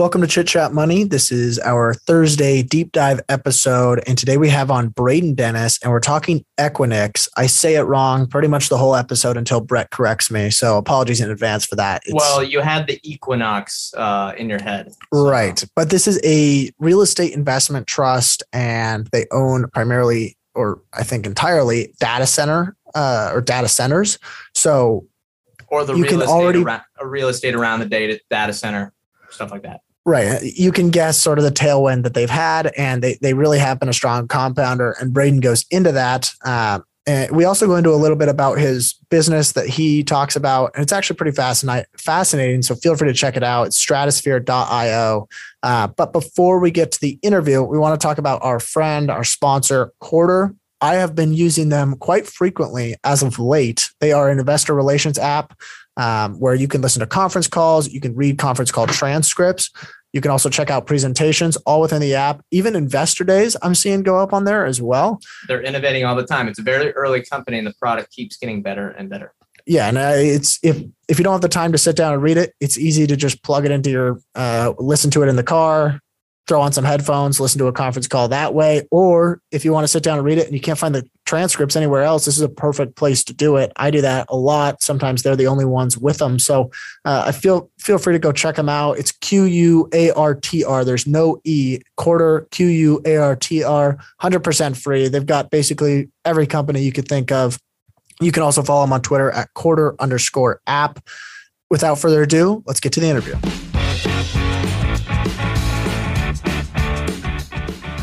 Welcome to Chit Chat Money. This is our Thursday deep dive episode. And today we have on Braden Dennis and we're talking Equinix. I say it wrong pretty much the whole episode until Brett corrects me. So apologies in advance for that. It's, well, you had the Equinox uh, in your head. So. Right. But this is a real estate investment trust and they own primarily, or I think entirely, data center uh, or data centers. So or the you real can estate already around, real estate around the data data center, stuff like that. Right. You can guess sort of the tailwind that they've had, and they, they really have been a strong compounder. And Braden goes into that. Uh, and we also go into a little bit about his business that he talks about. And it's actually pretty fascinating. fascinating. So feel free to check it out. It's stratosphere.io. Uh, but before we get to the interview, we want to talk about our friend, our sponsor, Quartr. I have been using them quite frequently as of late. They are an investor relations app um, where you can listen to conference calls, you can read conference call transcripts. You can also check out presentations all within the app. Even investor days, I'm seeing go up on there as well. They're innovating all the time. It's a very early company, and the product keeps getting better and better. Yeah, and uh, it's if if you don't have the time to sit down and read it, it's easy to just plug it into your uh, listen to it in the car, throw on some headphones, listen to a conference call that way. Or if you want to sit down and read it and you can't find the transcripts anywhere else, this is a perfect place to do it. I do that a lot. Sometimes they're the only ones with them. So uh, I feel feel free to go check them out. It's Q U A R T R. There's no E. Quartr Q U A R T R. Hundred percent free. They've got basically every company you could think of. You can also follow them on Twitter at Quartr underscore app. Without further ado, let's get to the interview.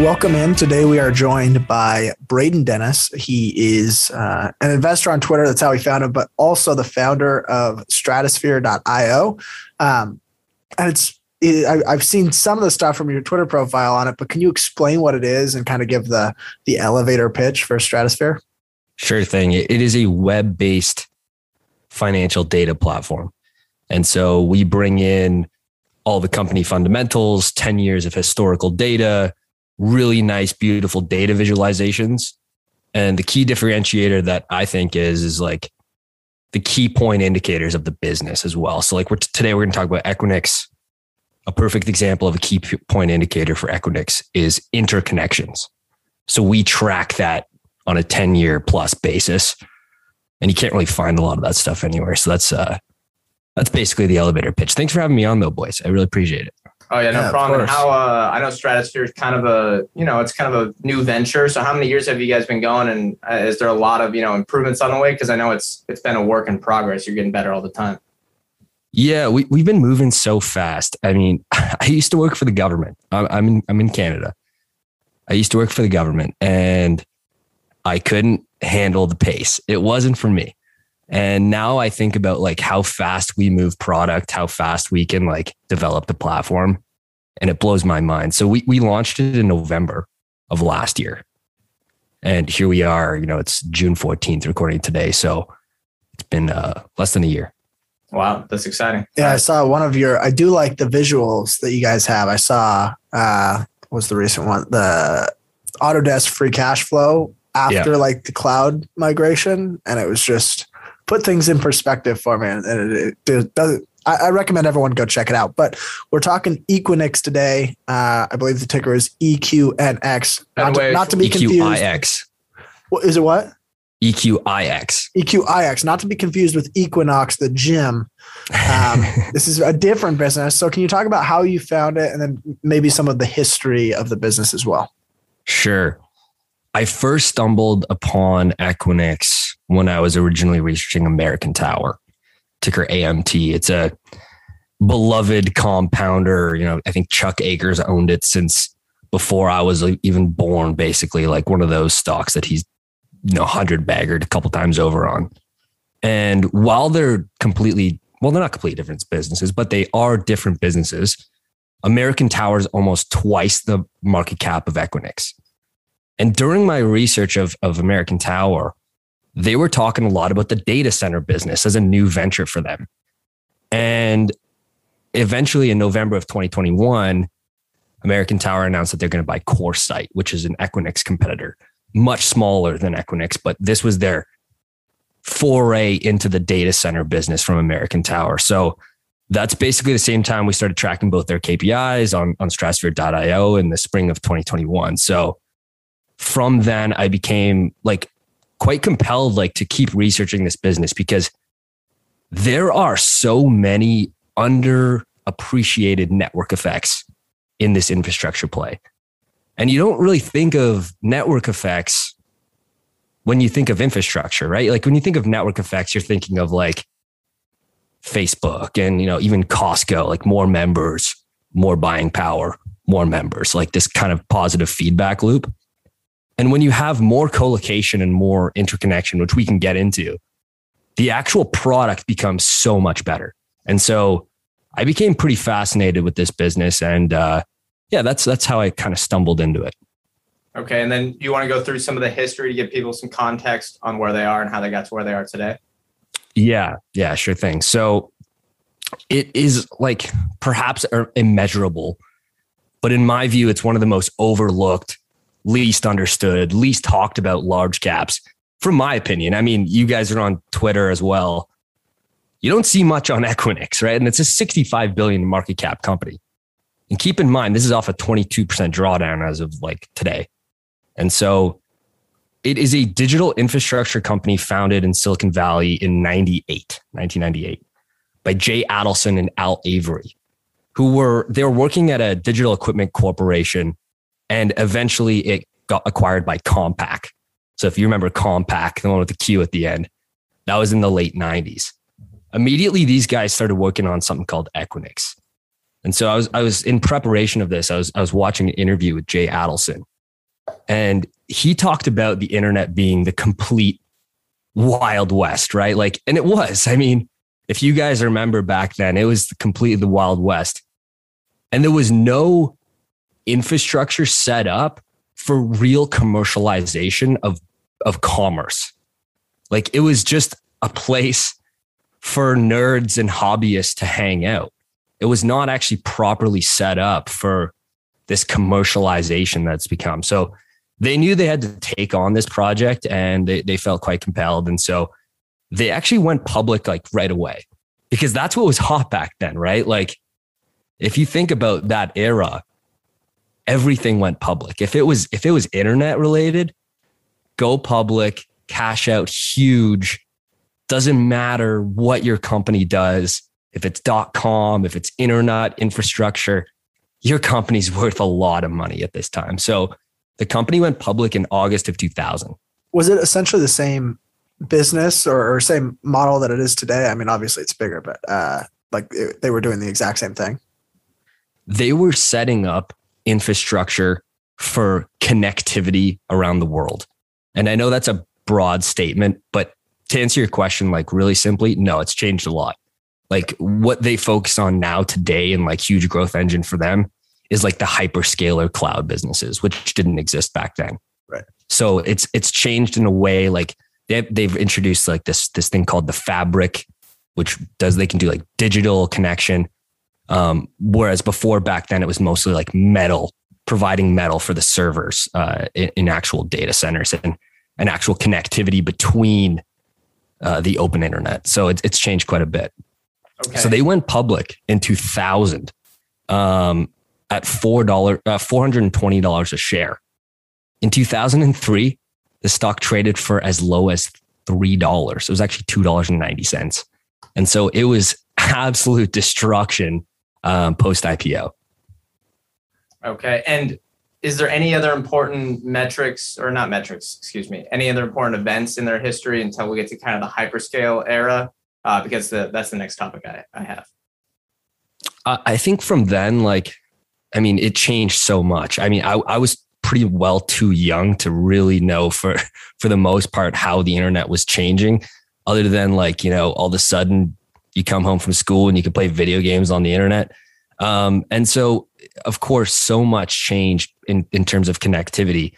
Welcome in. Today we are joined by Braden Dennis. He is uh, an investor on Twitter. That's how we found him, but also the founder of Stratosphere.io. Um, and it's it, I, have seen some of the stuff from your Twitter profile on it, but can you explain what it is and kind of give the the elevator pitch for Stratosphere? Sure thing. It is a web based financial data platform, and so we bring in all the company fundamentals, ten years of historical data really nice, beautiful data visualizations. And the key differentiator that I think is, is like the key point indicators of the business as well. So like we're today, we're going to talk about Equinix. A perfect example of a key point indicator for Equinix is interconnections. So we track that on a 10 year plus basis. And you can't really find a lot of that stuff anywhere. So that's, uh, that's basically the elevator pitch. Thanks for having me on though, boys. I really appreciate it. Oh yeah, no yeah, problem. And how uh, I know Stratosphere is kind of a you know it's kind of a new venture. So how many years have you guys been going? And uh, is there a lot of you know improvements on the way? Because I know it's it's been a work in progress. You're getting better all the time. Yeah, we we've been moving so fast. I mean, I used to work for the government. I'm, I'm in I'm in Canada. I used to work for the government, and I couldn't handle the pace. It wasn't for me. And now I think about like how fast we move product, how fast we can like develop the platform. And it blows my mind. So we, we launched it in November of last year. And here we are, you know, it's June 14th recording today. So it's been uh, less than a year. Wow, that's exciting. Yeah, I saw one of your I do like the visuals that you guys have. I saw uh was the recent one, the Autodesk free cash flow after yeah. like the cloud migration. And it was just put things in perspective for me. And it, it does. I, I, recommend everyone go check it out. But we're talking Equinix today. Uh, I believe the ticker is EQNX. Not, to, not to be confused. EQIX. What is it? What? EQIX. EQIX, not to be confused with Equinox, the gym. Um, this is a different business. So, can you talk about how you found it and then maybe some of the history of the business as well? Sure. I first stumbled upon Equinix when I was originally researching American Tower, ticker AMT. It's a beloved compounder. You know, I think Chuck Akers owned it since before I was even born, basically, like one of those stocks that he's, you know, 100 baggered a couple times over on. And while they're completely well, they're not completely different businesses, but they are different businesses. American Tower is almost twice the market cap of Equinix. And during my research of, of American Tower, they were talking a lot about the data center business as a new venture for them. And eventually in November of 2021, American Tower announced that they're going to buy CoreSite, which is an Equinix competitor, much smaller than Equinix, but this was their foray into the data center business from American Tower. So that's basically the same time we started tracking both their KPIs on, on stratosphere.io in the spring of 2021. So from then I became like quite compelled like to keep researching this business because there are so many underappreciated network effects in this infrastructure play. And you don't really think of network effects when you think of infrastructure, right? Like when you think of network effects, you're thinking of like Facebook and, you know, even Costco, like more members, more buying power, more members, like this kind of positive feedback loop. And when you have more co-location and more interconnection, which we can get into, the actual product becomes so much better. And so I became pretty fascinated with this business. And uh, yeah, that's that's how I kind of stumbled into it. Okay. And then you want to go through some of the history to give people some context on where they are and how they got to where they are today? Yeah, yeah, sure thing. So it is like perhaps immeasurable, but in my view, it's one of the most overlooked, least understood, least talked about large caps, from my opinion. I mean, you guys are on Twitter as well. You don't see much on Equinix, right? And it's a 65 billion market cap company. And keep in mind, this is off a 22% drawdown as of like today. And so it is a digital infrastructure company founded in Silicon Valley in 98, 1998 by Jay Adelson and Al Avery, who were, they were working at a digital equipment corporation and eventually it got acquired by Compaq. So if you remember Compaq, the one with the Q at the end, that was in the late 90s. Immediately, these guys started working on something called Equinix. And so I was, I was in preparation of this. I was, I was watching an interview with Jay Adelson, and he talked about the internet being the complete wild west, right? Like, and it was. I mean, if you guys remember back then, it was completely the wild west. And there was no infrastructure set up for real commercialization of, of commerce. Like it was just a place for nerds and hobbyists to hang out. It was not actually properly set up for this commercialization that's become. So they knew they had to take on this project and they, they felt quite compelled. And so they actually went public like right away because that's what was hot back then, right? Like if you think about that era, everything went public. If it was if it was internet related, go public, cash out huge. Doesn't matter what your company does. If it's dot .com, if it's internet infrastructure, your company's worth a lot of money at this time. So the company went public in August of 2000. Was it essentially the same business or, or same model that it is today? I mean, obviously it's bigger, but uh, like it, they were doing the exact same thing. They were setting up infrastructure for connectivity around the world. And I know that's a broad statement, but to answer your question, like really simply, no, it's changed a lot like what they focus on now today and like huge growth engine for them is like the hyperscaler cloud businesses, which didn't exist back then. Right. So it's it's changed in a way like they've they've introduced like this this thing called the fabric, which does they can do like digital connection. Um, whereas before back then it was mostly like metal, providing metal for the servers uh, in, in actual data centers and an actual connectivity between uh, the open internet. So it's it's changed quite a bit. Okay. So they went public in 2000 um, at four dollar, uh, four hundred and twenty dollars a share. In 2003, the stock traded for as low as three dollars. It was actually two dollars and ninety cents, and so it was absolute destruction um, post IPO. Okay, and is there any other important metrics or not metrics? Excuse me, any other important events in their history until we get to kind of the hyperscale era uh, because the, that's the next topic I, I have. I think from then, like, I mean, it changed so much. I mean, I, I was pretty well too young to really know for for the most part how the internet was changing, other than like, you know, all of a sudden You come home from school and you can play video games on the internet. Um, and so, of course, so much changed in, in terms of connectivity.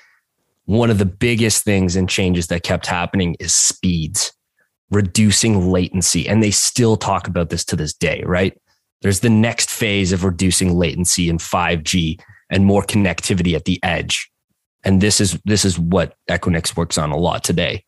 One of the biggest things and changes that kept happening is speeds, reducing latency. And they still talk about this to this day, right? There's the next phase of reducing latency in 5G and more connectivity at the edge. And this is this is what Equinix works on a lot today.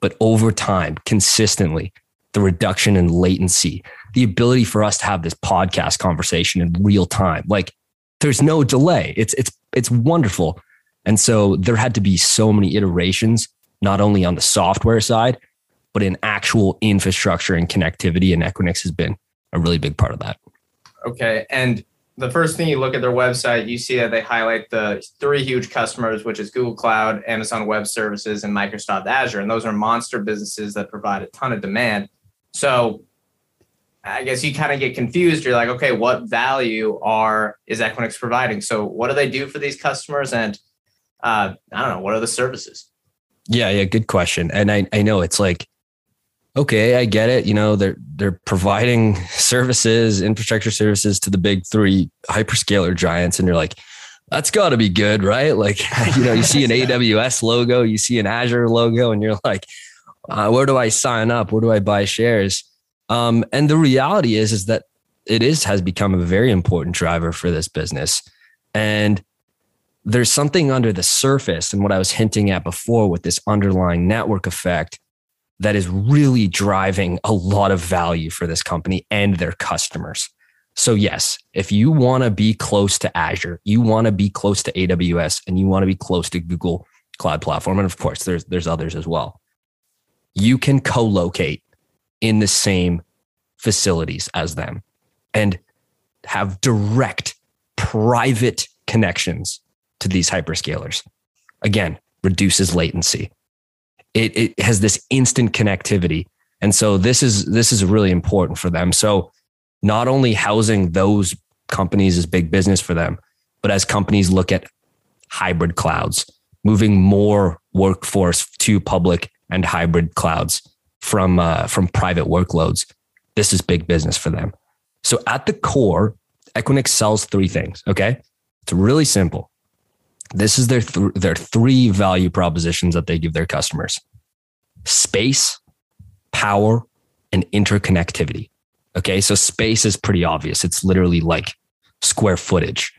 But over time, consistently, the reduction in latency, the ability for us to have this podcast conversation in real time. Like there's no delay. It's it's it's wonderful. And so there had to be so many iterations, not only on the software side, but in actual infrastructure and connectivity. And Equinix has been a really big part of that. Okay. And the first thing you look at their website, you see that they highlight the three huge customers, which is Google Cloud, Amazon Web Services, and Microsoft Azure. And those are monster businesses that provide a ton of demand. So I guess you kind of get confused. You're like, okay, what value are is Equinix providing? So what do they do for these customers? And uh, I don't know, what are the services? Yeah, yeah, good question. And I, I know it's like, okay, I get it. You know, they're they're providing services, infrastructure services to the big three hyperscaler giants, and you're like, that's got to be good, right? Like, you know, you see an AWS logo, you see an Azure logo, and you're like, uh, where do I sign up? Where do I buy shares? Um, and the reality is, is that it is has become a very important driver for this business. And there's something under the surface, and what I was hinting at before with this underlying network effect that is really driving a lot of value for this company and their customers. So, yes, if you want to be close to Azure, you want to be close to AWS, and you want to be close to Google Cloud Platform, and of course, there's there's others as well. You can co-locate in the same facilities as them and have direct private connections to these hyperscalers. Again, reduces latency. It, it has this instant connectivity. And so this is this is really important for them. So not only housing those companies is big business for them, but as companies look at hybrid clouds, moving more workforce to public and hybrid clouds, from uh, from private workloads. This is big business for them. So at the core, Equinix sells three things. Okay, it's really simple. This is their th- their three value propositions that they give their customers: space, power, and interconnectivity. Okay, so space is pretty obvious. It's literally like square footage.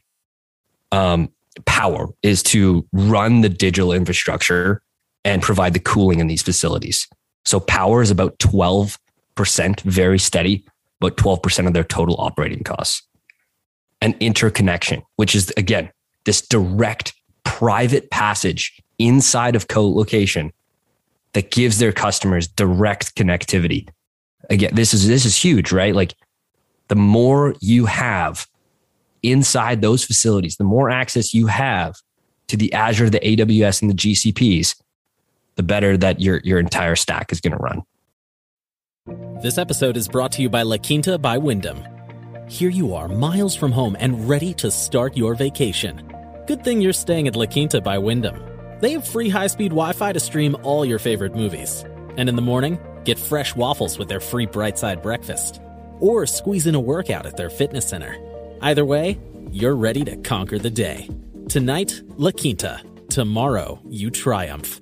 Um, power is to run the digital infrastructure and provide the cooling in these facilities. So power is about 12%, very steady, but 12% of their total operating costs. And interconnection, which is again, this direct private passage inside of co-location that gives their customers direct connectivity. Again, this is this is huge, right? Like the more you have inside those facilities, the more access you have to the Azure, the AWS, and the GCPs, the better that your your entire stack is going to run. This episode is brought to you by La Quinta by Wyndham. Here you are, miles from home and ready to start your vacation. Good thing you're staying at La Quinta by Wyndham. They have free high-speed Wi-Fi to stream all your favorite movies. And in the morning, get fresh waffles with their free bright side breakfast. Or squeeze in a workout at their fitness center. Either way, you're ready to conquer the day. Tonight, La Quinta. Tomorrow, you triumph.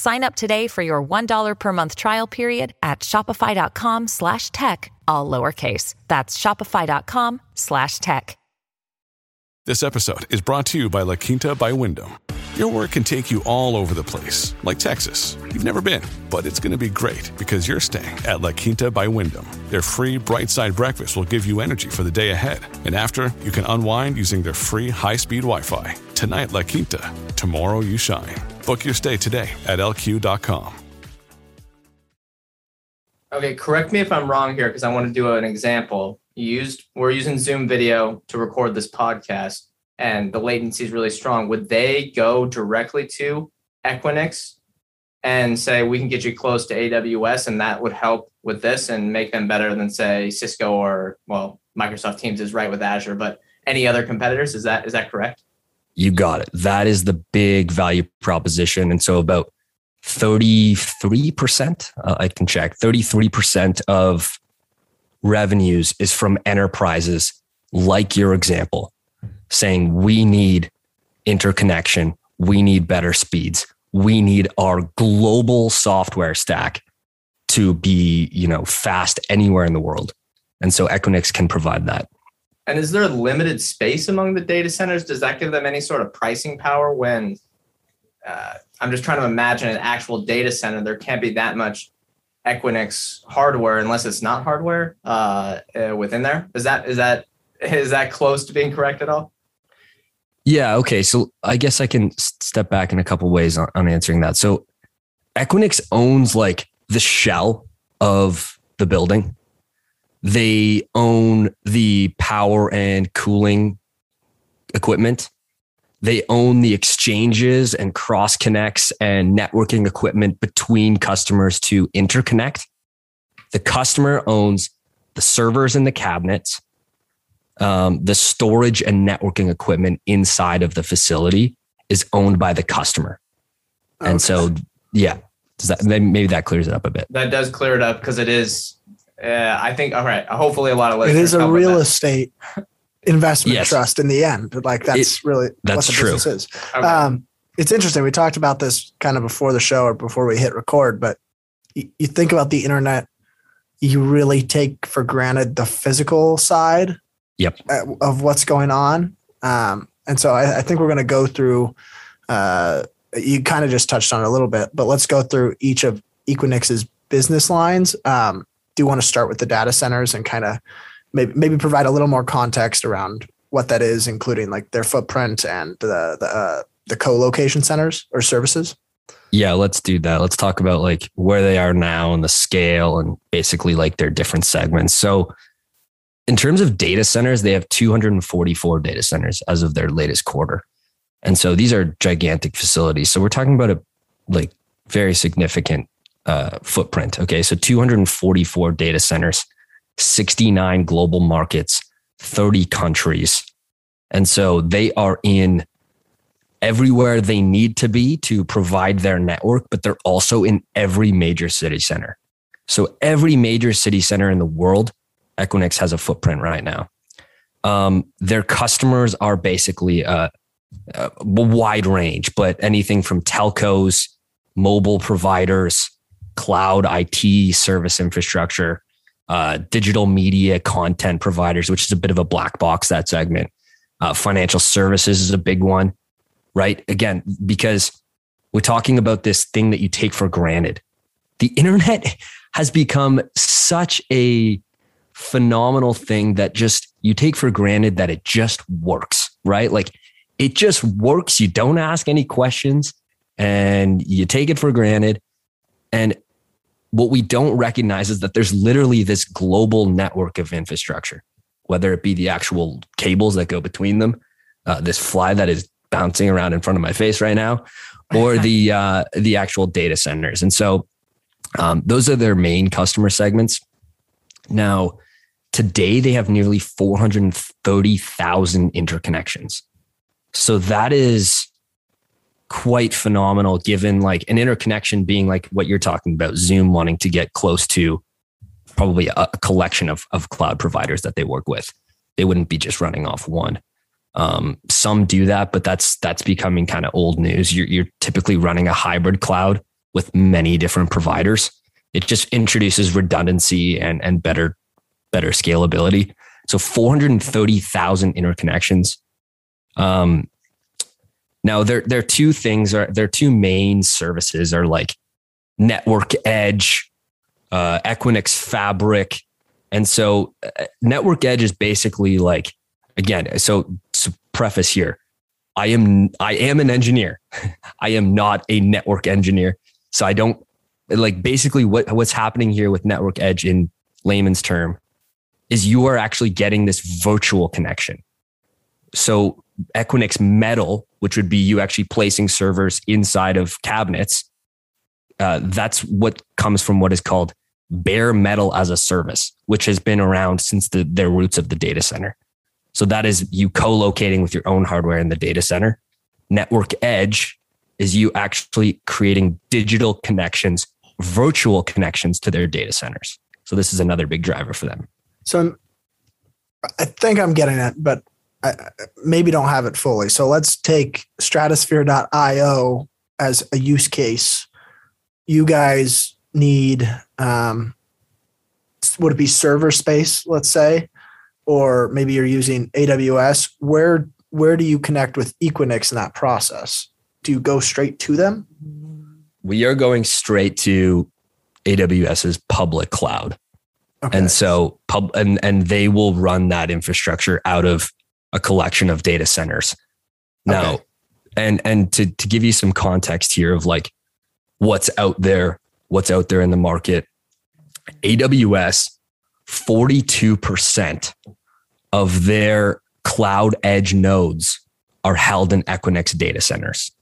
Sign up today for your $1 per month trial period at shopify.com slash tech, all lowercase. That's shopify.com slash tech. This episode is brought to you by La Quinta by Wyndham. Your work can take you all over the place, like Texas. You've never been, but it's going to be great because you're staying at La Quinta by Wyndham. Their free bright side breakfast will give you energy for the day ahead. And after, you can unwind using their free high speed Wi Fi. Tonight, La Quinta. Tomorrow, you shine. Book your stay today at lq.com. Okay, correct me if I'm wrong here because I want to do an example. You used we're using Zoom video to record this podcast, and the latency is really strong, would they go directly to Equinix and say we can get you close to AWS and that would help with this and make them better than say Cisco or well Microsoft Teams is right with Azure, but any other competitors is that is that correct? You got it. That is the big value proposition. And so about 33%, uh, I can check, 33% of revenues is from enterprises like your example, saying we need interconnection, we need better speeds, we need our global software stack to be, you know, fast anywhere in the world. And so Equinix can provide that. And is there limited space among the data centers? Does that give them any sort of pricing power when uh, I'm just trying to imagine an actual data center. There can't be that much Equinix hardware unless it's not hardware uh, uh, within there. Is that is that is that close to being correct at all? Yeah. Okay. So I guess I can step back in a couple ways on, on answering that. So Equinix owns like the shell of the building. They own the power and cooling equipment. They own the exchanges and cross connects and networking equipment between customers to interconnect. The customer owns the servers and the cabinets, um, the storage and networking equipment inside of the facility is owned by the customer. Okay. And so, yeah, does that maybe that clears it up a bit? That does clear it up because it is. Uh, I think all right. Hopefully, a lot of listeners. It is a real estate investment yes. trust in the end. Like that's it, really that's what the true. business is. Okay. Um, it's interesting. We talked about this kind of before the show or before we hit record, but you, you think about the internet, you really take for granted the physical side yep. of what's going on. Um, and so I, I think we're going to go through, uh, you kind of just touched on it a little bit, but let's go through each of Equinix's business lines. Um, do you want to start with the data centers and kind of maybe maybe provide a little more context around what that is, including like their footprint and the the uh, the co-location centers or services? Yeah, let's do that. Let's talk about like where they are now and the scale and basically like their different segments. So in terms of data centers, they have 244 data centers as of their latest quarter. And so these are gigantic facilities. So we're talking about a like very significant uh, footprint. Okay. So 244 data centers 69 global markets, 30 countries. And so they are in everywhere they need to be to provide their network, but they're also in every major city center. So every major city center in the world, Equinix has a footprint right now. Um, their customers are basically a, a wide range, but anything from telcos, mobile providers, cloud IT service infrastructure, uh, digital media content providers, which is a bit of a black box, that segment. Uh, financial services is a big one, right? Again, because we're talking about this thing that you take for granted. The internet has become such a phenomenal thing that just you take for granted that it just works, right? Like it just works. You don't ask any questions and you take it for granted. And what we don't recognize is that there's literally this global network of infrastructure, whether it be the actual cables that go between them, uh, this fly that is bouncing around in front of my face right now, or the uh, the actual data centers. And so um, those are their main customer segments. Now, today they have nearly 430,000 interconnections. So that is quite phenomenal given like an interconnection being like what you're talking about zoom wanting to get close to probably a, collection of, of cloud providers that they work with. They wouldn't be just running off one. Um, some do that but that's that's becoming kind of old news. You're, you're typically running a hybrid cloud with many different providers. It just introduces redundancy and and better better scalability so 430000 interconnections um, now, there there are two things are their two main services are like Network Edge, uh, Equinix Fabric, and so uh, Network Edge is basically like again. So, so preface here, I am I am an engineer. I am not a network engineer, so I don't like basically what what's happening here with Network Edge in layman's term is you are actually getting this virtual connection. So Equinix Metal, which would be you actually placing servers inside of cabinets. Uh, that's what comes from what is called bare metal as a service, which has been around since the, their roots of the data center. So that is you co-locating with your own hardware in the data center. Network edge is you actually creating digital connections, virtual connections to their data centers. So this is another big driver for them. So I think I'm getting it, but I maybe don't have it fully. So let's take stratosphere.io as a use case. You guys need, um, would it be server space, let's say, or maybe you're using AWS. Where where do you connect with Equinix in that process? Do you go straight to them? We are going straight to AWS's public cloud. Okay. And so pub and and they will run that infrastructure out of a collection of data centers. Now, okay. and and to to give you some context here of like what's out there, what's out there in the market, AWS 42% of their cloud edge nodes are held in Equinix data centers.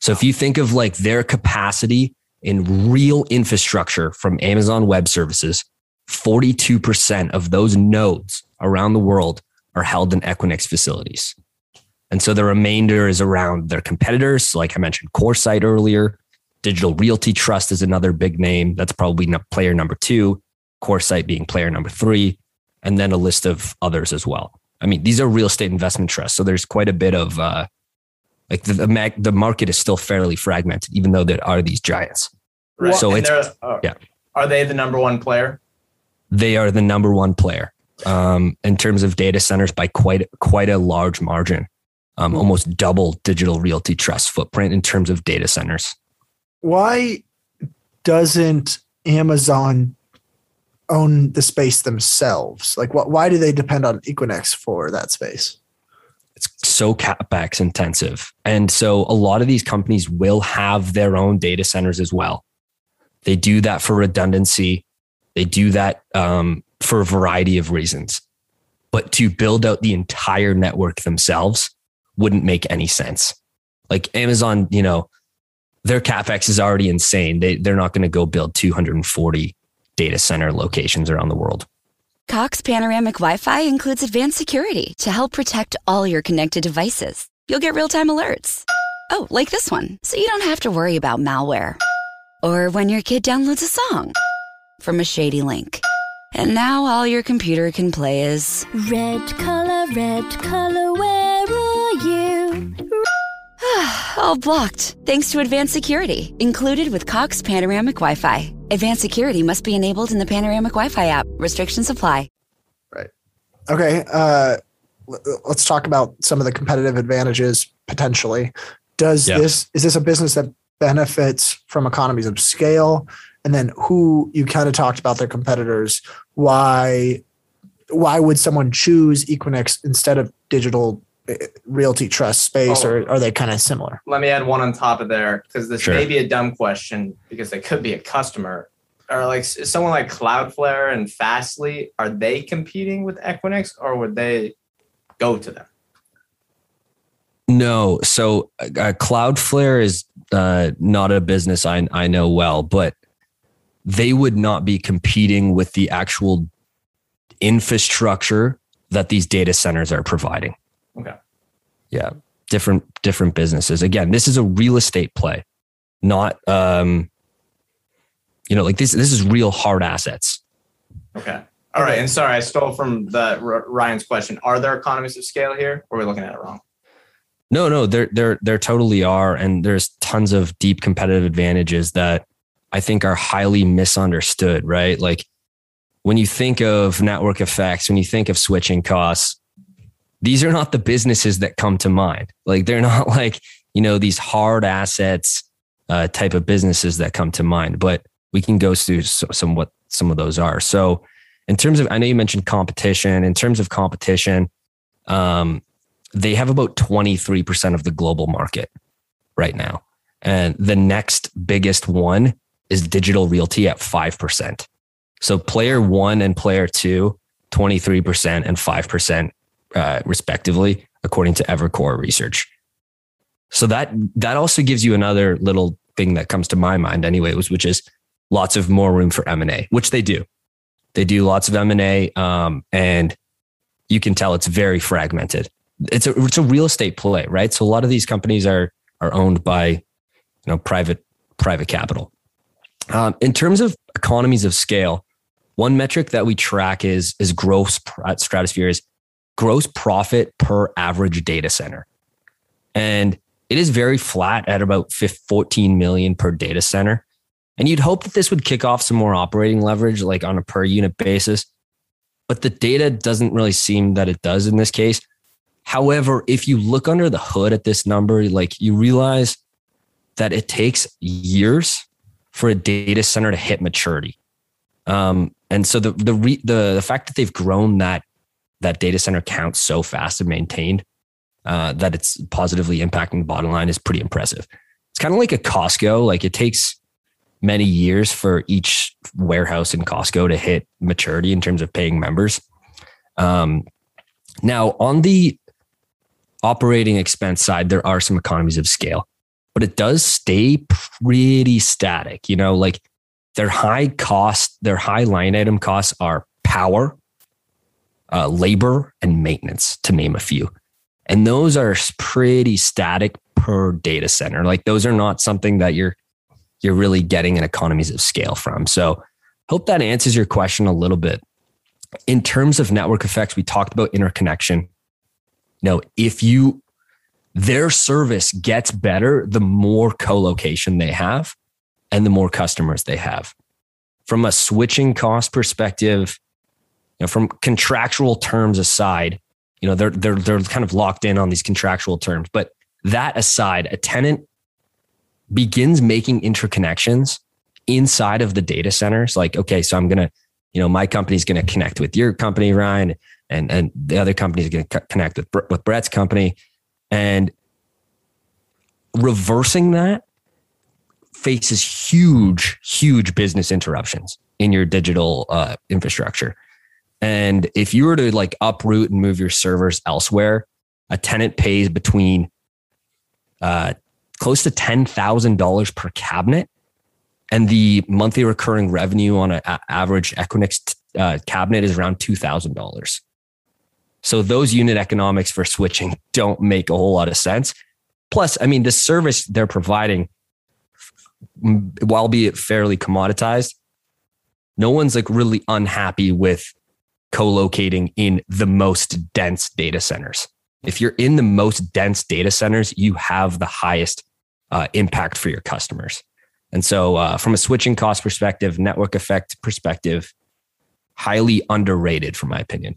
So if you think of like their capacity in real infrastructure from Amazon Web Services, 42% of those nodes around the world are held in Equinix facilities. And so the remainder is around their competitors. Like I mentioned, CoreSite earlier. Digital Realty Trust is another big name. That's probably player number two, CoreSite being player number three, and then a list of others as well. I mean, these are real estate investment trusts. So there's quite a bit of uh, like the, the, the market is still fairly fragmented, even though there are these giants. Right. So and it's, uh, yeah. Are they the number one player? They are the number one player um, in terms of data centers by quite quite a large margin, um, hmm. almost double Digital Realty Trust footprint in terms of data centers. Why doesn't Amazon own the space themselves? Like, what? Why do they depend on Equinix for that space? It's so capex intensive, and so a lot of these companies will have their own data centers as well. They do that for redundancy they do that um, for a variety of reasons. But to build out the entire network themselves wouldn't make any sense. Like Amazon, you know, their capex is already insane. They they're not going to go build 240 data center locations around the world. Cox Panoramic Wi-Fi includes advanced security to help protect all your connected devices. You'll get real-time alerts. Oh, like this one, so you don't have to worry about malware. Or when your kid downloads a song from a shady link. And now all your computer can play is Red color, red color, where are you? all blocked, thanks to advanced security, included with Cox Panoramic Wi Fi. Advanced security must be enabled in the Panoramic Wi Fi app. Restrictions apply. Right. Okay. Uh, let's talk about some of the competitive advantages potentially. Does yeah. this, is this a business that benefits from economies of scale? And then who you kind of talked about their competitors. Why why would someone choose equinix instead of digital eh, realty trust space oh, or are they kind of similar? Let me add one on top of there because this sure. may be a dumb question because they could be a customer. Or like someone like cloudflare and fastly are they competing with equinix or would they go to them? No so uh, cloudflare is uh, not a business I, I know well but they would not be competing with the actual infrastructure that these data centers are providing. Okay. Yeah. Different different businesses. Again, this is a real estate play, not um you know, like this this is real hard assets. Okay. All right. And sorry, I stole from the Ryan's question. Are there economies of scale here or are we looking at it wrong? No, no, there there there totally are and there's tons of deep competitive advantages that I think are highly misunderstood, right? Like when you think of network effects, when you think of switching costs, these are not the businesses that come to mind. Like they're not like, you know, these hard assets uh, type of businesses that come to mind, but we can go through some what some of those are. So in terms of, I know you mentioned competition. In terms of competition, um, they have about 23% of the global market right now. And the next biggest one is digital realty at 5%. So player one and player two, 23% and 5% uh, respectively according to Evercore Research. So that that also gives you another little thing that comes to my mind, anyway, which is lots of more room for M and A, which they do. They do lots of M and A, um, and you can tell it's very fragmented. It's a it's a real estate play, right? So a lot of these companies are are owned by you know private private capital. Um, in terms of economies of scale, one metric that we track is is gross at Stratosphere is gross profit per average data center, and it is very flat at about 14 million per data center. And you'd hope that this would kick off some more operating leverage, like on a per unit basis. But the data doesn't really seem that it does in this case. However, if you look under the hood at this number, like you realize that it takes years for a data center to hit maturity. Um, and so the the, re, the the fact that they've grown that that data center count so fast and maintained uh, that it's positively impacting the bottom line is pretty impressive. It's kind of like a Costco. Like it takes many years for each warehouse in Costco to hit maturity in terms of paying members. Um, now, on the operating expense side, there are some economies of scale, but it does stay pretty static. You know, like their high cost, their high line item costs are power, uh, labor, and maintenance, to name a few. And those are pretty static per data center. Like those are not something that you're you're really getting an economies of scale from. So hope that answers your question a little bit. In terms of network effects, we talked about interconnection. Know, if you their service gets better the more co-location they have and the more customers they have. From a switching cost perspective, you know, from contractual terms aside, you know, they're they're they're kind of locked in on these contractual terms. But that aside, a tenant begins making interconnections inside of the data centers. Like, okay, so I'm gonna, you know, my company's gonna connect with your company, Ryan, and and the other company is gonna connect with with Brett's company, and reversing that faces huge, huge business interruptions in your digital uh, infrastructure. And if you were to like uproot and move your servers elsewhere, a tenant pays between uh, close to $10,000 per cabinet. And the monthly recurring revenue on an average Equinix uh, cabinet is around $2,000. So those unit economics for switching don't make a whole lot of sense. Plus, I mean, the service they're providing, while be it fairly commoditized, no one's like really unhappy with co-locating in the most dense data centers. If you're in the most dense data centers, you have the highest uh, impact for your customers. And so, uh, from a switching cost perspective, network effect perspective, highly underrated, from my opinion.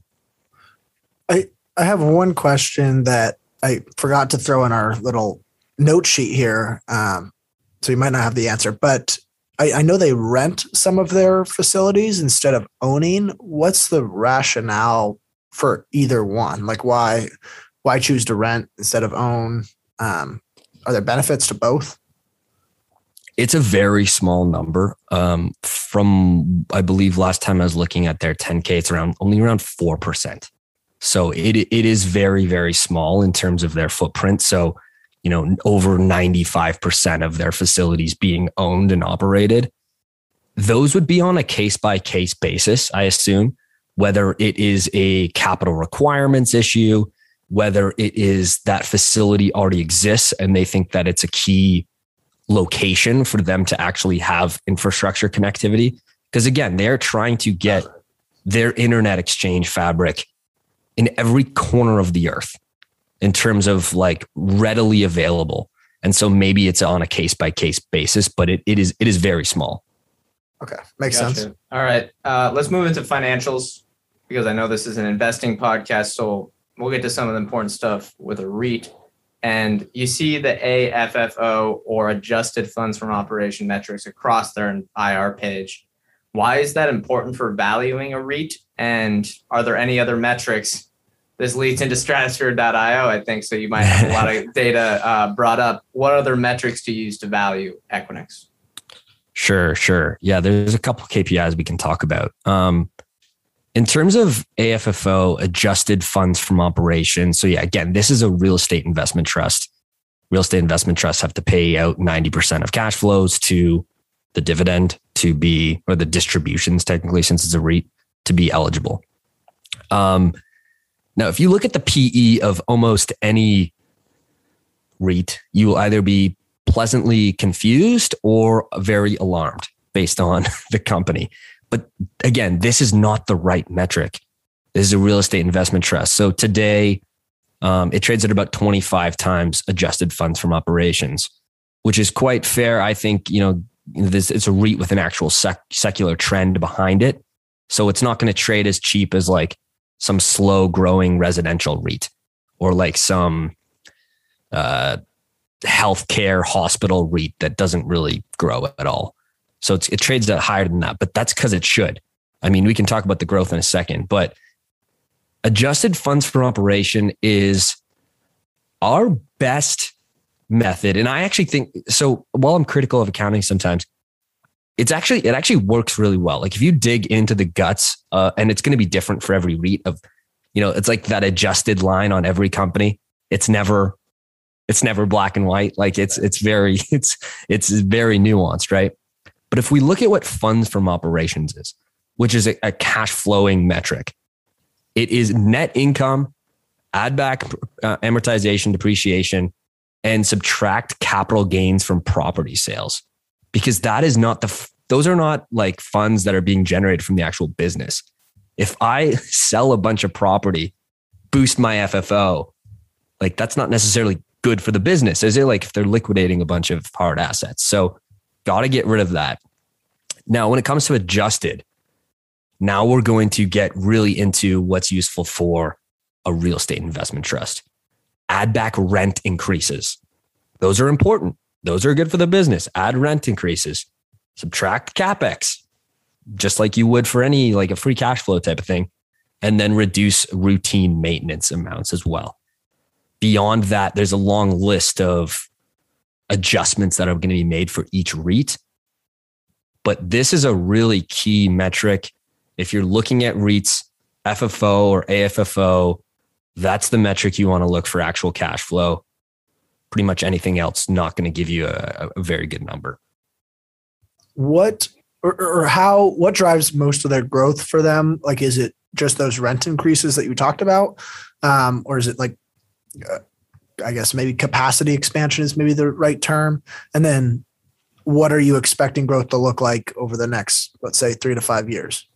I I have one question that I forgot to throw in our little note sheet here, um, so you might not have the answer. But I, I know they rent some of their facilities instead of owning. What's the rationale for either one? Like why why choose to rent instead of own? Um, are there benefits to both? It's a very small number. Um, from I believe last time I was looking at their 10k, it's around only around four percent. So it it is very very small in terms of their footprint. So you know, over 95% of their facilities being owned and operated. Those would be on a case by case basis, I assume, whether it is a capital requirements issue, whether it is that facility already exists and they think that it's a key location for them to actually have infrastructure connectivity. Because again, they're trying to get uh-huh. their internet exchange fabric in every corner of the earth in terms of like readily available. And so maybe it's on a case by case basis, but it, it is it is very small. Okay, makes gotcha. sense. All right, uh, let's move into financials because I know this is an investing podcast, so we'll get to some of the important stuff with a REIT. And you see the AFFO or adjusted funds from operation metrics across their IR page. Why is that important for valuing a REIT? And are there any other metrics this leads into stratosphere.io, I think. So you might have a lot of data uh, brought up. What other metrics to use to value Equinix? Sure, sure. Yeah, there's a couple KPIs we can talk about. Um, In terms of AFFO, adjusted funds from operations. So, yeah, again, this is a real estate investment trust. Real estate investment trusts have to pay out 90% of cash flows to the dividend to be, or the distributions technically, since it's a REIT, to be eligible. Um, now, if you look at the PE of almost any REIT, you will either be pleasantly confused or very alarmed based on the company. But again, this is not the right metric. This is a real estate investment trust. So today, um, it trades at about 25 times adjusted funds from operations, which is quite fair. I think, you know, this it's a REIT with an actual sec- secular trend behind it. So it's not going to trade as cheap as like some slow growing residential REIT or like some uh, healthcare hospital REIT that doesn't really grow at all. So it trades at higher than that, but that's because it should. I mean, we can talk about the growth in a second, but adjusted funds from operation is our best method. And I actually think so. While I'm critical of accounting sometimes, it's actually it actually works really well. Like if you dig into the guts, uh, and it's going to be different for every REIT. Of you know, it's like that adjusted line on every company. It's never it's never black and white. Like it's it's very it's it's very nuanced, right? But if we look at what funds from operations is, which is a, a cash flowing metric, it is net income, add back uh, amortization, depreciation, and subtract capital gains from property sales because that is not the those are not like funds that are being generated from the actual business. If I sell a bunch of property, boost my FFO, like that's not necessarily good for the business, is it? Like if they're liquidating a bunch of hard assets. So got to get rid of that. Now, when it comes to adjusted, now we're going to get really into what's useful for a real estate investment trust. Add back rent increases. Those are important. Those are good for the business. Add rent increases. Subtract capex, just like you would for any like a free cash flow type of thing, and then reduce routine maintenance amounts as well. Beyond that, there's a long list of adjustments that are going to be made for each REIT. But this is a really key metric. If you're looking at REITs, FFO or AFFO, that's the metric you want to look for actual cash flow pretty much anything else not going to give you a, a, very good number. What or, or, how what drives most of their growth for them? Like, is it just those rent increases that you talked about, um, or is it like, uh, I guess maybe capacity expansion is maybe the right term, and then what are you expecting growth to look like over the next, let's say, three to five years?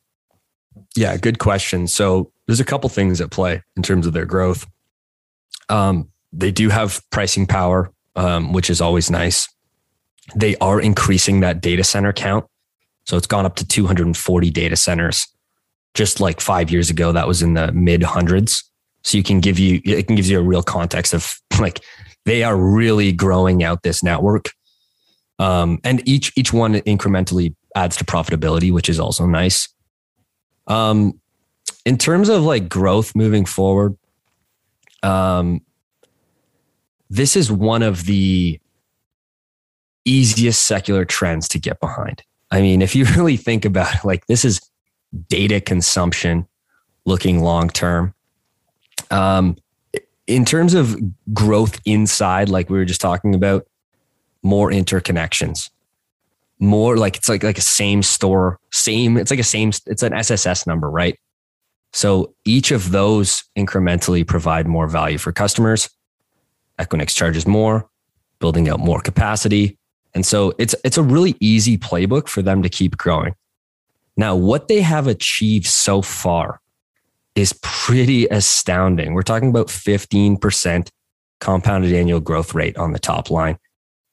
Yeah, good question. So there's a couple things at play in terms of their growth. Um, they do have pricing power, um, which is always nice. They are increasing that data center count. So it's gone up to 240 data centers. Just like five years ago, that was in the mid hundreds. So you can give you, it can give you a real context of like, they are really growing out this network. Um, and each, each one incrementally adds to profitability, which is also nice. Um, in terms of like growth moving forward, um, this is one of the easiest secular trends to get behind. I mean, if you really think about it, like this is data consumption looking long term. Um, in terms of growth inside, like we were just talking about, more interconnections, more like it's like like a same store, same. It's like a same. It's an SSS number, right? So each of those incrementally provide more value for customers. Equinix charges more, building out more capacity. And so it's it's a really easy playbook for them to keep growing. Now, what they have achieved so far is pretty astounding. We're talking about 15% compounded annual growth rate on the top line,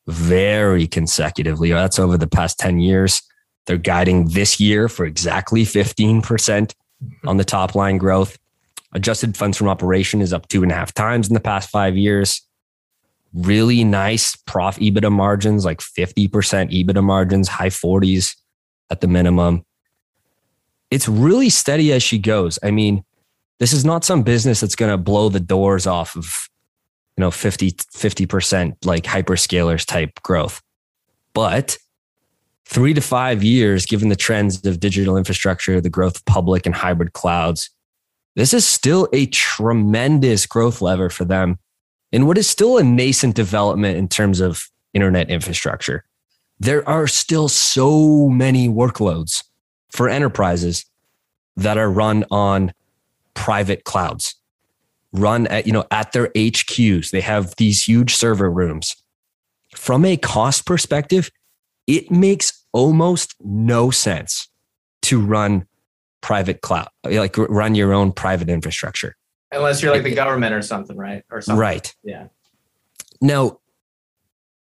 very consecutively. That's over the past 10 years. They're guiding this year for exactly 15% on the top line growth. Adjusted funds from operation is up two and a half times in the past five years really nice prof EBITDA margins, like 50% EBITDA margins, high 40s at the minimum. It's really steady as she goes. I mean, this is not some business that's going to blow the doors off of, you know, 50, 50% like hyperscalers type growth. But three to five years, given the trends of digital infrastructure, the growth of public and hybrid clouds, this is still a tremendous growth lever for them in what is still a nascent development in terms of internet infrastructure. There are still so many workloads for enterprises that are run on private clouds, run at, you know, at their HQs. They have these huge server rooms. From a cost perspective, it makes almost no sense to run private cloud, like run your own private infrastructure. Unless you're like the government or something, right? Or something. Right. Yeah. Now,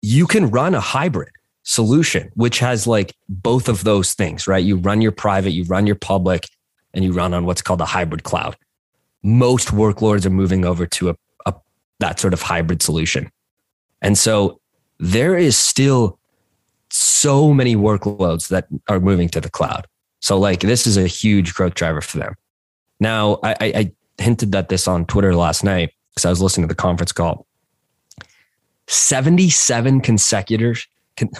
you can run a hybrid solution, which has like both of those things, right? You run your private, you run your public, and you run on what's called a hybrid cloud. Most workloads are moving over to a, a that sort of hybrid solution. And so there is still so many workloads that are moving to the cloud. So like this is a huge growth driver for them. Now I, I hinted at this on Twitter last night because I was listening to the conference call. 77 consecutive,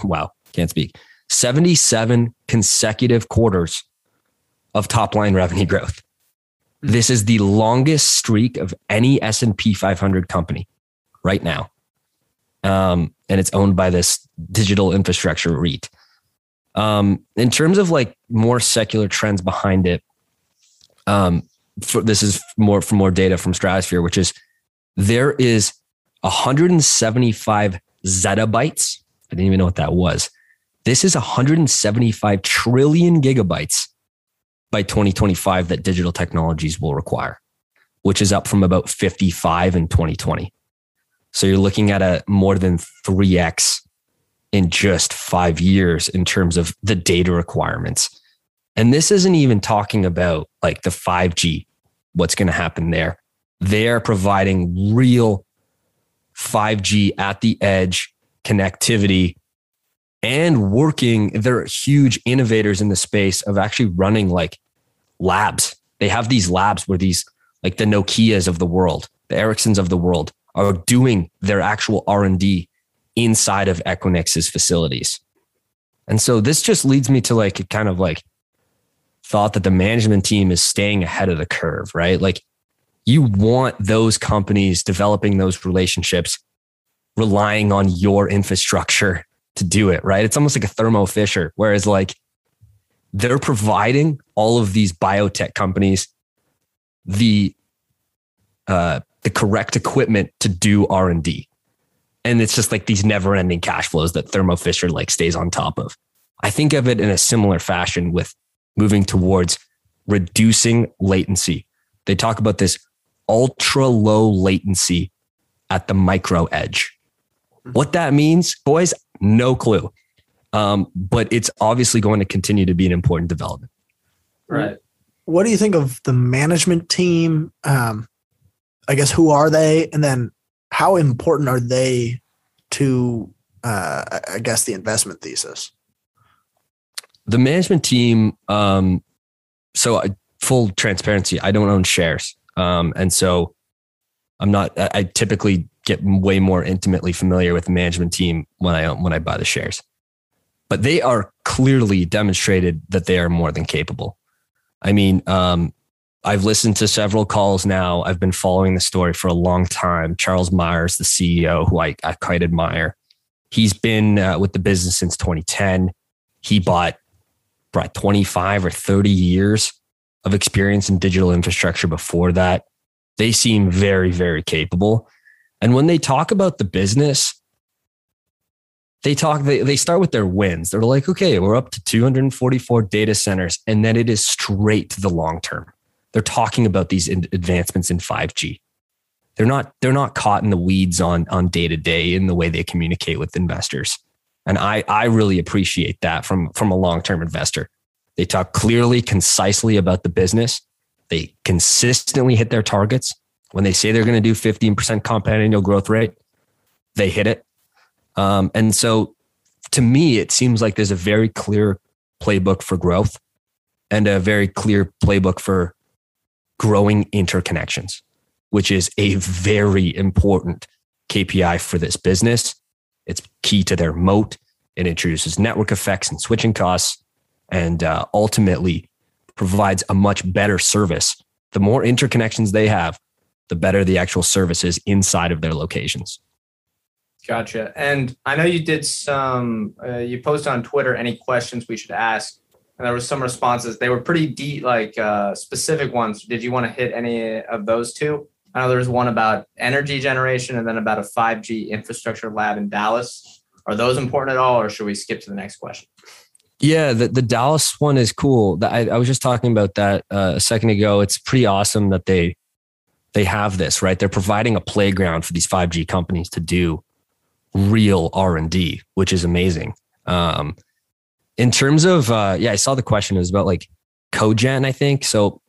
wow, can't speak. 77 consecutive quarters of top line revenue growth. This is the longest streak of any S&P 500 company right now. Um, and it's owned by this digital infrastructure REIT. Um, in terms of like more secular trends behind it, um, for, this is more for more data from Stratosphere, which is there is 175 zettabytes. I didn't even know what that was. This is 175 trillion gigabytes by 2025 that digital technologies will require, which is up from about 55 in 2020. So you're looking at a more than 3x in just five years in terms of the data requirements. And this isn't even talking about like the 5G, what's going to happen there. They're providing real 5G at the edge connectivity and working. They're huge innovators in the space of actually running like labs. They have these labs where these, like the Nokias of the world, the Ericssons of the world, are doing their actual R&D inside of Equinix's facilities. And so this just leads me to like kind of like thought that the management team is staying ahead of the curve, right? Like you want those companies developing those relationships, relying on your infrastructure to do it, right? It's almost like a Thermo Fisher, whereas like they're providing all of these biotech companies the uh, the correct equipment to do R and D, and it's just like these never ending cash flows that Thermo Fisher like stays on top of. I think of it in a similar fashion with moving towards reducing latency. They talk about this ultra low latency at the micro edge. What that means, boys, no clue. Um, but it's obviously going to continue to be an important development. Right. What do you think of the management team? Um, I guess who are they, and then how important are they to, uh, I guess, the investment thesis? The management team. Um, so, I, full transparency, I don't own shares, um, and so I'm not. I typically get way more intimately familiar with the management team when I when I buy the shares, but they are clearly demonstrated that they are more than capable. I mean, um, I've listened to several calls now. I've been following the story for a long time. Charles Myers, the CEO, who I, I quite admire, he's been uh, with the business since 2010. He bought, brought 25 or 30 years of experience in digital infrastructure before that. They seem very, very capable. And when they talk about the business, they talk, they, they start with their wins. They're like, okay, we're up to 244 data centers, and then it is straight to the long term they're talking about these advancements in 5G. They're not they're not caught in the weeds on on day to day in the way they communicate with investors. And I I really appreciate that from from a long-term investor. They talk clearly, concisely about the business. They consistently hit their targets. When they say they're going to do 15% compound annual growth rate, they hit it. Um, and so to me, it seems like there's a very clear playbook for growth and a very clear playbook for growing interconnections, which is a very important KPI for this business. It's key to their moat. It introduces network effects and switching costs, and uh, ultimately provides a much better service. The more interconnections they have, the better the actual service is inside of their locations. Gotcha. And I know you did some, uh, you posted on Twitter any questions we should ask. And there was some responses. They were pretty deep, like uh, specific ones. Did you want to hit any of those two? I know there's one about energy generation and then about a 5G infrastructure lab in Dallas. Are those important at all, or should we skip to the next question? Yeah, the, the Dallas one is cool. I, I was just talking about that uh, a second ago. It's pretty awesome that they they have this right. They're providing a playground for these 5G companies to do real R and D, which is amazing. Um, in terms of uh, yeah, I saw the question. It was about like cogen, I think. So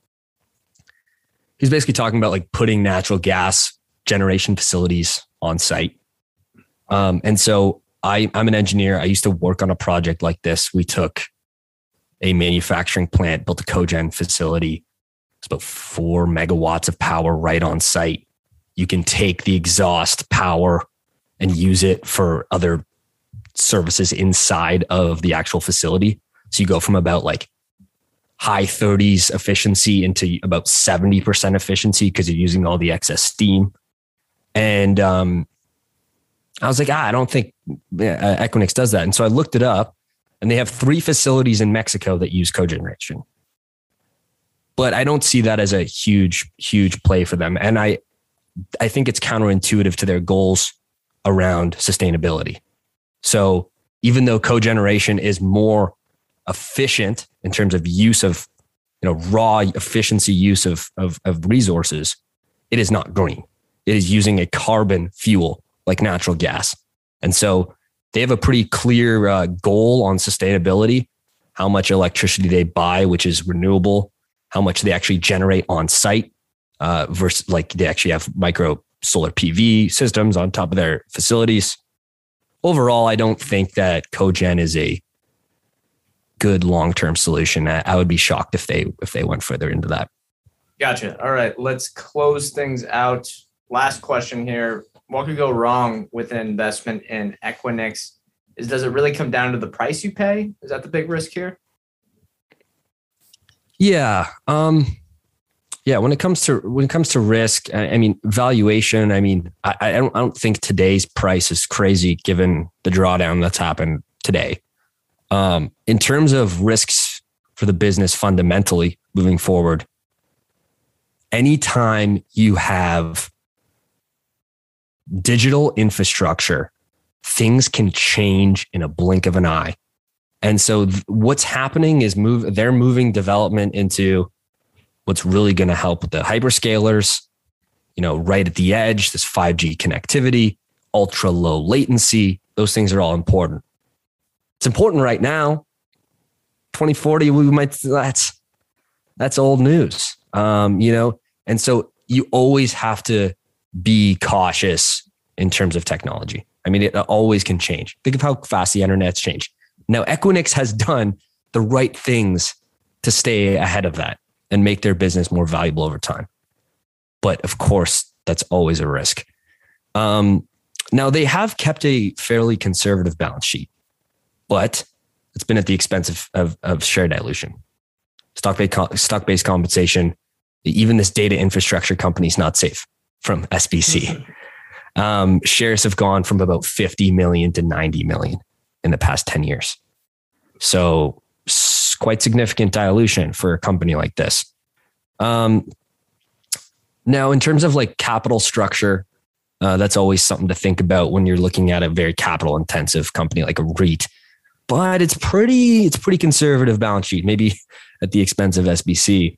he's basically talking about like putting natural gas generation facilities on site. Um, and so I, I'm an engineer. I used to work on a project like this. We took a manufacturing plant, built a cogen facility. It's about four megawatts of power right on site. You can take the exhaust power and use it for other services inside of the actual facility. So you go from about like high 30s efficiency into about 70% efficiency because you're using all the excess steam. And um, I was like, ah, I don't think uh, Equinix does that. And so I looked it up and they have three facilities in Mexico that use cogeneration. But I don't see that as a huge, huge play for them. And I, I think it's counterintuitive to their goals around sustainability. So even though cogeneration is more efficient in terms of use of you know raw efficiency use of, of, of resources, it is not green. It is using a carbon fuel like natural gas. And so they have a pretty clear uh, goal on sustainability, how much electricity they buy, which is renewable, how much they actually generate on site uh, versus like they actually have micro solar PV systems on top of their facilities. Overall, I don't think that cogen is a good long-term solution. I, I would be shocked if they if they went further into that. Gotcha. All right, let's close things out. Last question here. What could go wrong with an investment in Equinix? Is does it really come down to the price you pay? Is that the big risk here? Yeah. Um, yeah. When it comes to when it comes to risk, I, mean valuation. I mean, I, I don't I don't think today's price is crazy given the drawdown that's happened today. Um, in terms of risks for the business fundamentally moving forward, anytime you have digital infrastructure, things can change in a blink of an eye. And so th- what's happening is move they're moving development into what's really going to help with the hyperscalers, you know, right at the edge, this 5G connectivity, ultra low latency, those things are all important. It's important right now. 2040, we might that's that's old news. Um, you know, and so you always have to be cautious in terms of technology. I mean, it always can change. Think of how fast the internet's changed. Now, Equinix has done the right things to stay ahead of that and make their business more valuable over time. But of course, that's always a risk. Um, now, they have kept a fairly conservative balance sheet, but it's been at the expense of, of, of share dilution. Stock-based, stock-based compensation, even this data infrastructure company is not safe from SBC. Um, shares have gone from about 50 million to 90 million in the past 10 years. So quite significant dilution for a company like this. Um, now, in terms of like capital structure, uh, that's always something to think about when you're looking at a very capital intensive company like a REIT. But it's pretty, it's pretty conservative balance sheet, maybe at the expense of SBC.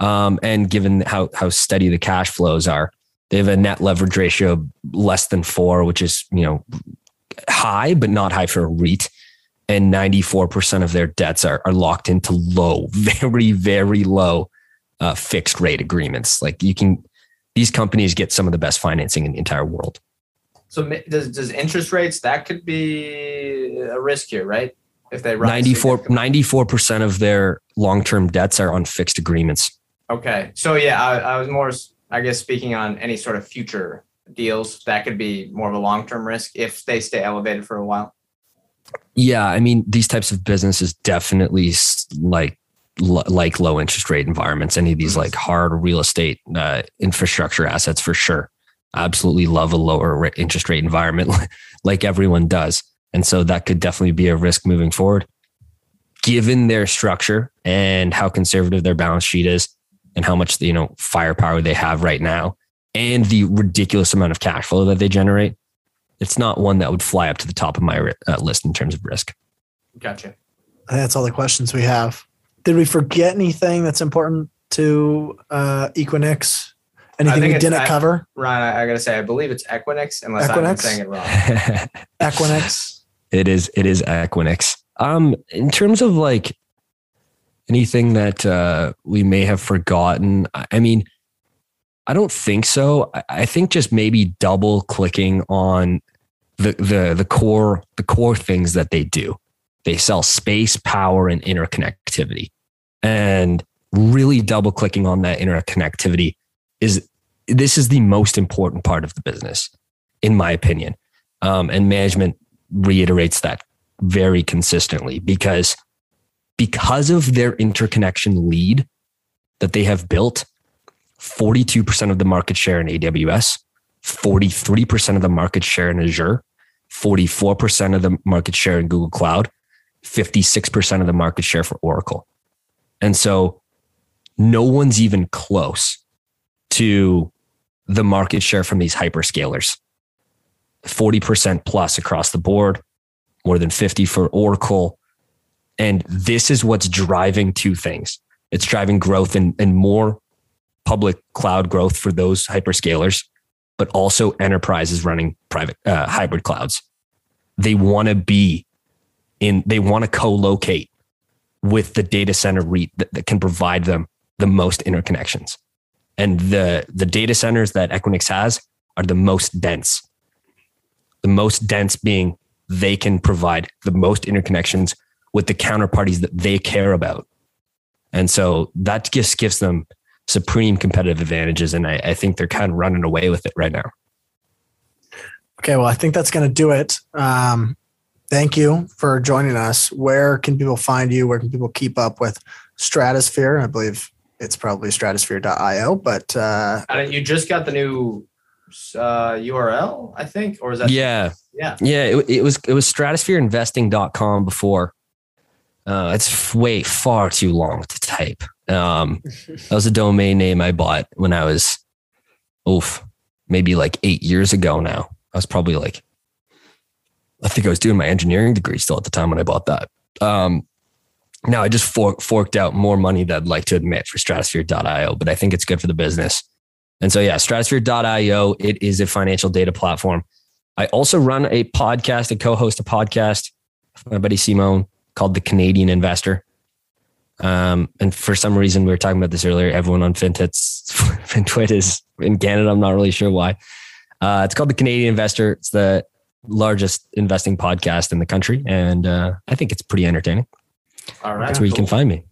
Um, and given how how steady the cash flows are, they have a net leverage ratio less than four, which is you know high, but not high for a REIT and 94% of their debts are, are locked into low, very, very low uh, fixed rate agreements. Like you can, these companies get some of the best financing in the entire world. So does, does interest rates, that could be a risk here, right? If they 94, 94% of their long-term debts are on fixed agreements. Okay. So yeah, I, I was more, I guess, speaking on any sort of future deals that could be more of a long-term risk if they stay elevated for a while. Yeah, I mean, these types of businesses definitely like like low interest rate environments. Any of these like hard real estate uh, infrastructure assets for sure. Absolutely love a lower interest rate environment, like everyone does, and so that could definitely be a risk moving forward. Given their structure and how conservative their balance sheet is, and how much you know firepower they have right now, and the ridiculous amount of cash flow that they generate, it's not one that would fly up to the top of my uh, list in terms of risk. Gotcha. I think that's all the questions we have. Did we forget anything that's important to uh, Equinix? Anything we didn't I- cover? Ryan, I, I gotta say, I believe it's Equinix, unless I'm Equinix? saying it wrong. Equinix. it is it is Equinix. Um, in terms of like anything that uh, we may have forgotten, I, I mean, I don't think so. I, I think just maybe double clicking on the the the core the core things that they do. They sell space, power, and interconnectivity, and really double clicking on that interconnectivity is this is the most important part of the business, in my opinion. Um, and management reiterates that very consistently because because of their interconnection lead that they have built 42% of the market share in AWS 43% of the market share in Azure 44% of the market share in Google Cloud 56% of the market share for Oracle and so no one's even close to the market share from these hyperscalers 40% plus across the board, more than 50 for Oracle. And this is what's driving two things. It's driving growth and, and more public cloud growth for those hyperscalers, but also enterprises running private uh, hybrid clouds. They want to be in, they want to co-locate with the data center that, that can provide them the most interconnections. And the, the data centers that Equinix has are the most dense the most dense being they can provide the most interconnections with the counterparties that they care about. And so that just gives them supreme competitive advantages. And I, I think they're kind of running away with it right now. Okay, well, I think that's going to do it. Um, thank you for joining us. Where can people find you? Where can people keep up with Stratosphere? I believe it's probably stratosphere.io, but uh, you just got the new uh, URL, I think, or is that? Yeah. Yeah. Yeah. It, it was, it was stratosphereinvesting.com before. Uh, it's way far too long to type. Um, that was a domain name I bought when I was, oof, maybe like eight years ago now. I was probably like, I think I was doing my engineering degree still at the time when I bought that. Um, now I just for, forked out more money than I'd like to admit for stratosphere.io, but I think it's good for the business. And so, yeah, stratosphere.io, it is a financial data platform. I also run a podcast and co-host a podcast with my buddy Simone called The Canadian Investor. Um, and for some reason, we were talking about this earlier. Everyone on FinTwit's, FinTwit is in Canada. I'm not really sure why. Uh, it's called The Canadian Investor. It's the largest investing podcast in the country. And uh, I think it's pretty entertaining. All right. That's where you can find me.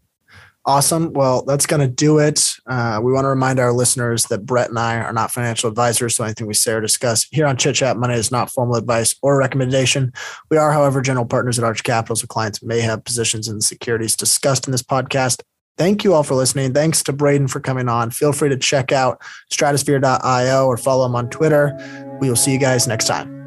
Awesome. Well, that's going to do it. Uh, we want to remind our listeners that Brett and I are not financial advisors, so anything we say or discuss here on Chit Chat Money is not formal advice or recommendation. We are, however, general partners at Arch Capital, so clients may have positions in the securities discussed in this podcast. Thank you all for listening. Thanks to Braden for coming on. Feel free to check out stratosphere.io or follow him on Twitter. We will see you guys next time.